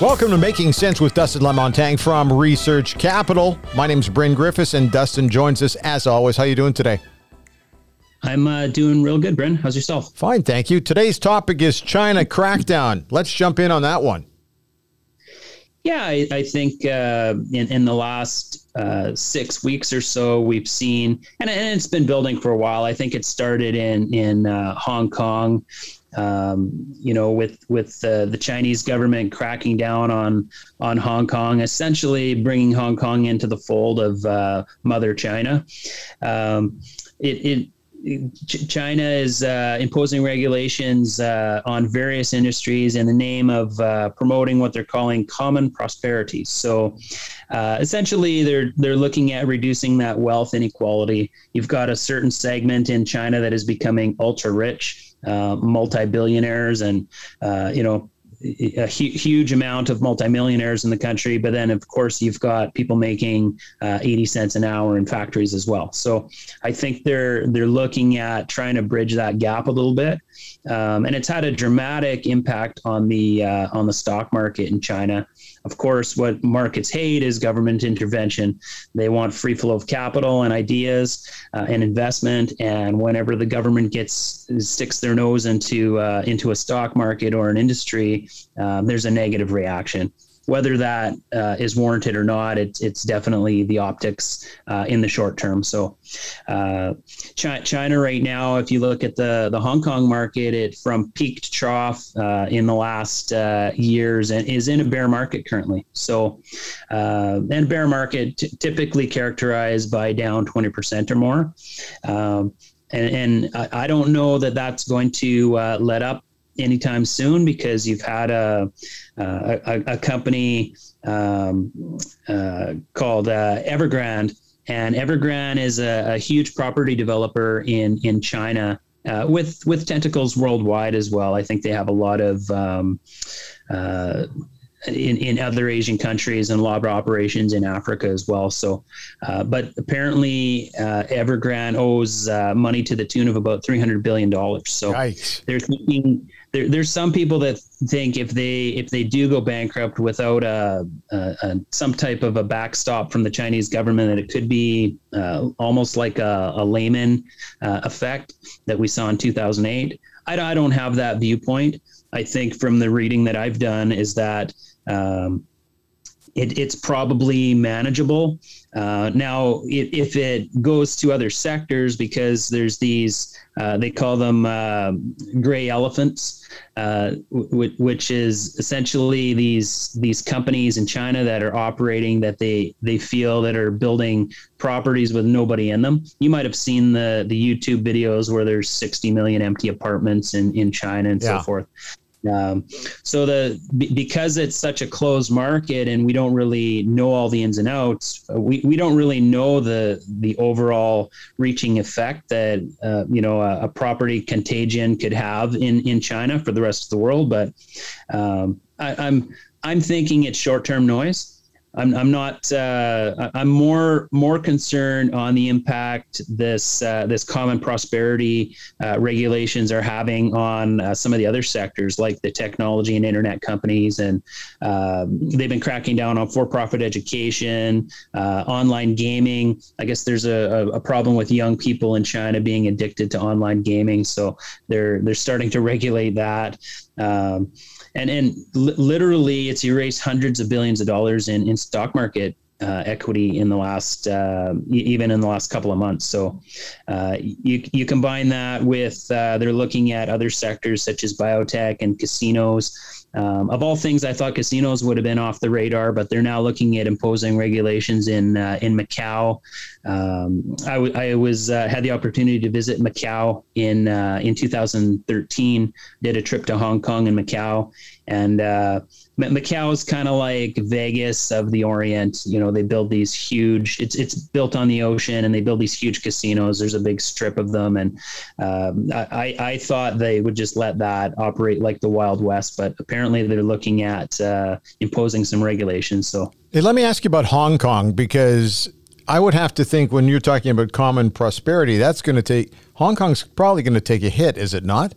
Welcome to Making Sense with Dustin Lamontagne from Research Capital. My name is Bryn Griffiths, and Dustin joins us as always. How you doing today? I'm uh, doing real good, Bryn. How's yourself? Fine, thank you. Today's topic is China crackdown. Let's jump in on that one. Yeah, I, I think uh, in, in the last uh, six weeks or so, we've seen, and, and, it's been building for a while. I think it started in in uh, Hong Kong um, you know, with with uh, the Chinese government cracking down on on Hong Kong, essentially bringing Hong Kong into the fold of uh, Mother China. Um, it, it China is uh, imposing regulations uh, on various industries in the name of uh, promoting what they're calling common prosperity. So, uh, essentially, they're they're looking at reducing that wealth inequality. You've got a certain segment in China that is becoming ultra rich multi-billionaires and uh, you know a hu- huge amount of multimillionaires in the country, but then of course you've got people making uh, 80 cents an hour in factories as well. So I think they're they're looking at trying to bridge that gap a little bit, um, and it's had a dramatic impact on the uh, on the stock market in China. Of course, what markets hate is government intervention. They want free flow of capital and ideas uh, and investment. And whenever the government gets sticks their nose into uh, into a stock market or an industry, um, there's a negative reaction whether that uh, is warranted or not, it's it's definitely the optics uh, in the short term. So, uh, China right now, if you look at the the Hong Kong market, it from peak to trough uh, in the last uh, years and is in a bear market currently. So, uh, and bear market t- typically characterized by down twenty percent or more. Um, and, and I don't know that that's going to let up anytime soon because you've had a a, a company um, uh, called uh, Evergrande, and Evergrande is a, a, huge property developer in in China uh, with with tentacles worldwide as well. I think they have a lot of um, uh, in, in other Asian countries and lab operations in Africa as well. So, uh, but apparently uh, Evergrande owes uh, money to the tune of about three hundred billion dollars. So Yikes. they're thinking there, there's some people that think if they if they do go bankrupt without a, a, a some type of a backstop from the Chinese government, that it could be uh, almost like a, a Lehman uh, effect that we saw in 2008. I, I don't have that viewpoint. I think from the reading that I've done is that um, it, it's probably manageable. Uh, now, if, if, it goes to other sectors, because there's these, uh, they call them uh, gray elephants, uh, w- which is essentially these these companies in China that are operating that they they feel that are building properties with nobody in them. You might have seen the the YouTube videos where there's 60 million empty apartments in in China and yeah. so forth. Um, so the because it's such a closed market and we don't really know all the ins and outs, uh, we, we don't really know the the overall reaching effect that uh, you know a, a, property contagion could have in in China for the rest of the world. But um, I, I'm I'm thinking it's short term noise. I'm, I'm not. Uh, I'm more more concerned on the impact this uh, this common prosperity uh, regulations are having on uh, some of the other sectors, like the technology and internet companies, and um, they've been cracking down on for-profit education, uh, online gaming. I guess there's a, a, problem with young people in China being addicted to online gaming, so they're they're starting to regulate that. Um, and and li- literally it's erased hundreds of billions of dollars in in stock market uh, equity in the last uh, even in the last couple of months. So uh, you you combine that with uh, they're looking at other sectors such as biotech and casinos. Um, of all things, I thought casinos would have been off the radar, but they're now looking at imposing regulations in uh, in Macau. Um, I, w- I was uh, had the opportunity to visit Macau in in 2013. Did a trip to Hong Kong and Macau, and Macau is kind of like Vegas of the Orient. You know, they build these huge. It's it's built on the ocean, and they build these huge casinos. There's a big strip of them, and um, I I thought they would just let that operate like the Wild West, but apparently they're looking at uh, imposing some regulations. So, hey, let me ask you about Hong Kong because I would have to think when you're talking about common prosperity, that's going to take Hong Kong's probably going to take a hit, is it not?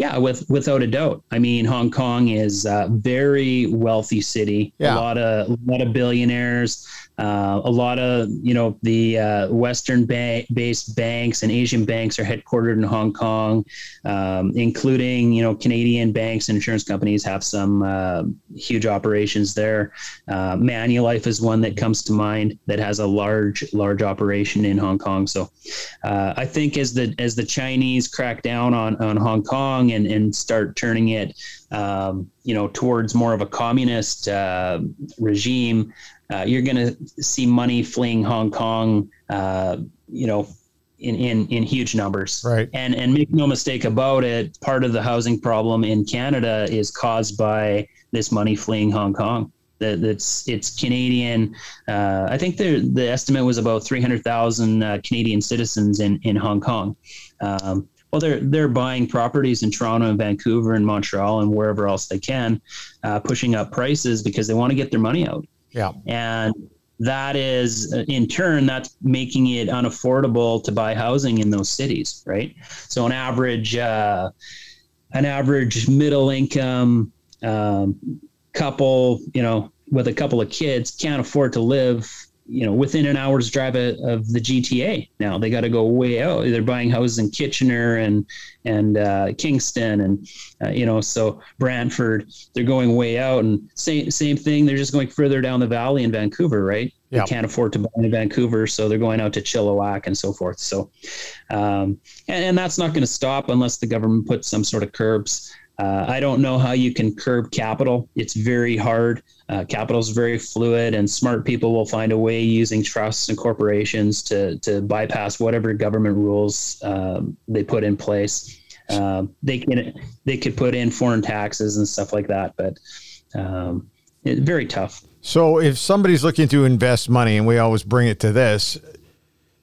Yeah, with without a doubt. I mean, Hong Kong is a very wealthy city. Yeah. A lot of a lot of billionaires. Uh, a lot of you know the uh, Western ba- based banks and Asian banks are headquartered in Hong Kong, um, including you know Canadian banks and insurance companies have some uh, huge operations there. Uh, Manulife is one that comes to mind that has a large large operation in Hong Kong. So uh, I think as the as the Chinese crack down on on Hong Kong and and start turning it um, you know towards more of a communist uh, regime uh, you're going to see money fleeing Hong Kong, uh, you know, in, in, in huge numbers. Right. And, and make no mistake about it, part of the housing problem in Canada is caused by this money fleeing Hong Kong. That it's it's Canadian. Uh, I think the the estimate was about three hundred thousand uh, Canadian citizens in in Hong Kong. Um, well, they're they're buying properties in Toronto and Vancouver and Montreal and wherever else they can, uh, pushing up prices because they want to get their money out. Yeah. And that is in turn that's making it unaffordable to buy housing in those cities, right? So an average uh, an average middle income um, couple, you know, with a couple of kids can't afford to live you know within an hour's drive of, of the GTA. Now they got to go way out. They're buying houses in Kitchener and and uh, Kingston and uh, you know so Brantford. They're going way out and same same thing. They're just going further down the valley in Vancouver, right? Yep. They can't afford to buy in Vancouver, so they're going out to Chilliwack and so forth. So, um, and, and that's not going to stop unless the government puts some sort of curbs. Uh, I don't know how you can curb capital. It's very hard. Uh, capital is very fluid, and smart people will find a way using trusts and corporations to to bypass whatever government rules um, they put in place. Uh, they can they could put in foreign taxes and stuff like that, but um, it's very tough. So, if somebody's looking to invest money, and we always bring it to this,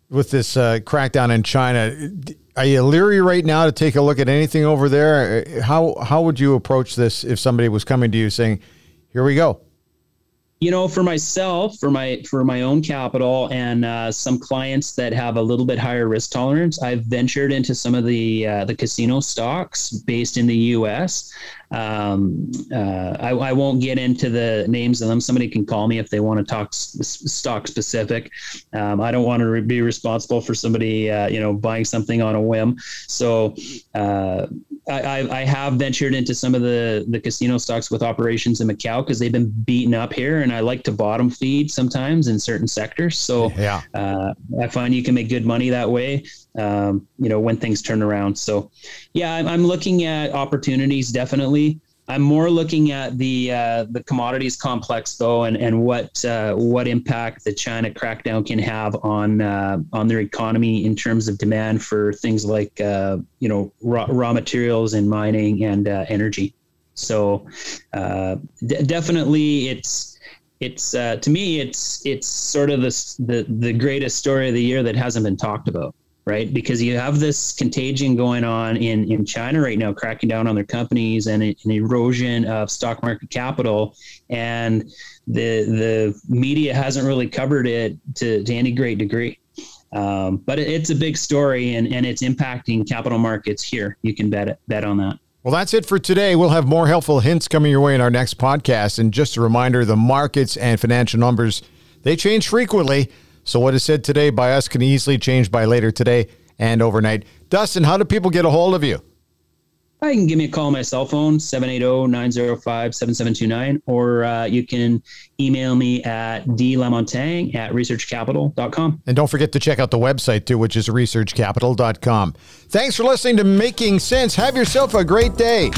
with this uh, crackdown in China are you leery right now to take a look at anything over there? How how would you approach this if somebody was coming to you saying, "Here we go"? you know for myself for my for my own capital and uh, some clients that have a little bit higher risk tolerance i've ventured into some of the uh, the casino stocks based in the us um, uh, I, I, won't get into the names of them somebody can call me if they want to talk s- stock specific um, i don't want to re- be responsible for somebody uh, you know buying something on a whim so uh, I, I have ventured into some of the the casino stocks with operations in Macau because they've been beaten up here, and I like to bottom feed sometimes in certain sectors. So yeah, uh, I find you can make good money that way. Um, you know when things turn around. So yeah, I'm, I'm looking at opportunities definitely. I'm more looking at the uh, the commodities complex though, and and what uh, what impact the China crackdown can have on uh, on their economy in terms of demand for things like uh, you know raw, raw materials and mining and uh, energy. So uh, d- definitely, it's it's to me it's it's sort of the, the the greatest story of the year that hasn't been talked about right? Because you have this contagion going on in, in China right now, cracking down on their companies and an erosion of stock market capital. And the the media hasn't really covered it to, to any great degree. Um, but it, it's a big story and, and it's impacting capital markets here. You can bet bet on that. Well, that's it for today. We'll have more helpful hints coming your way in our next podcast. And just a reminder the markets and financial numbers, they change frequently. So, what is said today by us can easily change by later today and overnight. Dustin, how do people get a hold of you? I can give me a call on my cell phone, 780-905-7729, or uh, you can email me at dlamontagne at researchcapital.com. And don't forget to check out the website too, which is researchcapital.com. Thanks for listening to Making Sense. Have yourself a great day.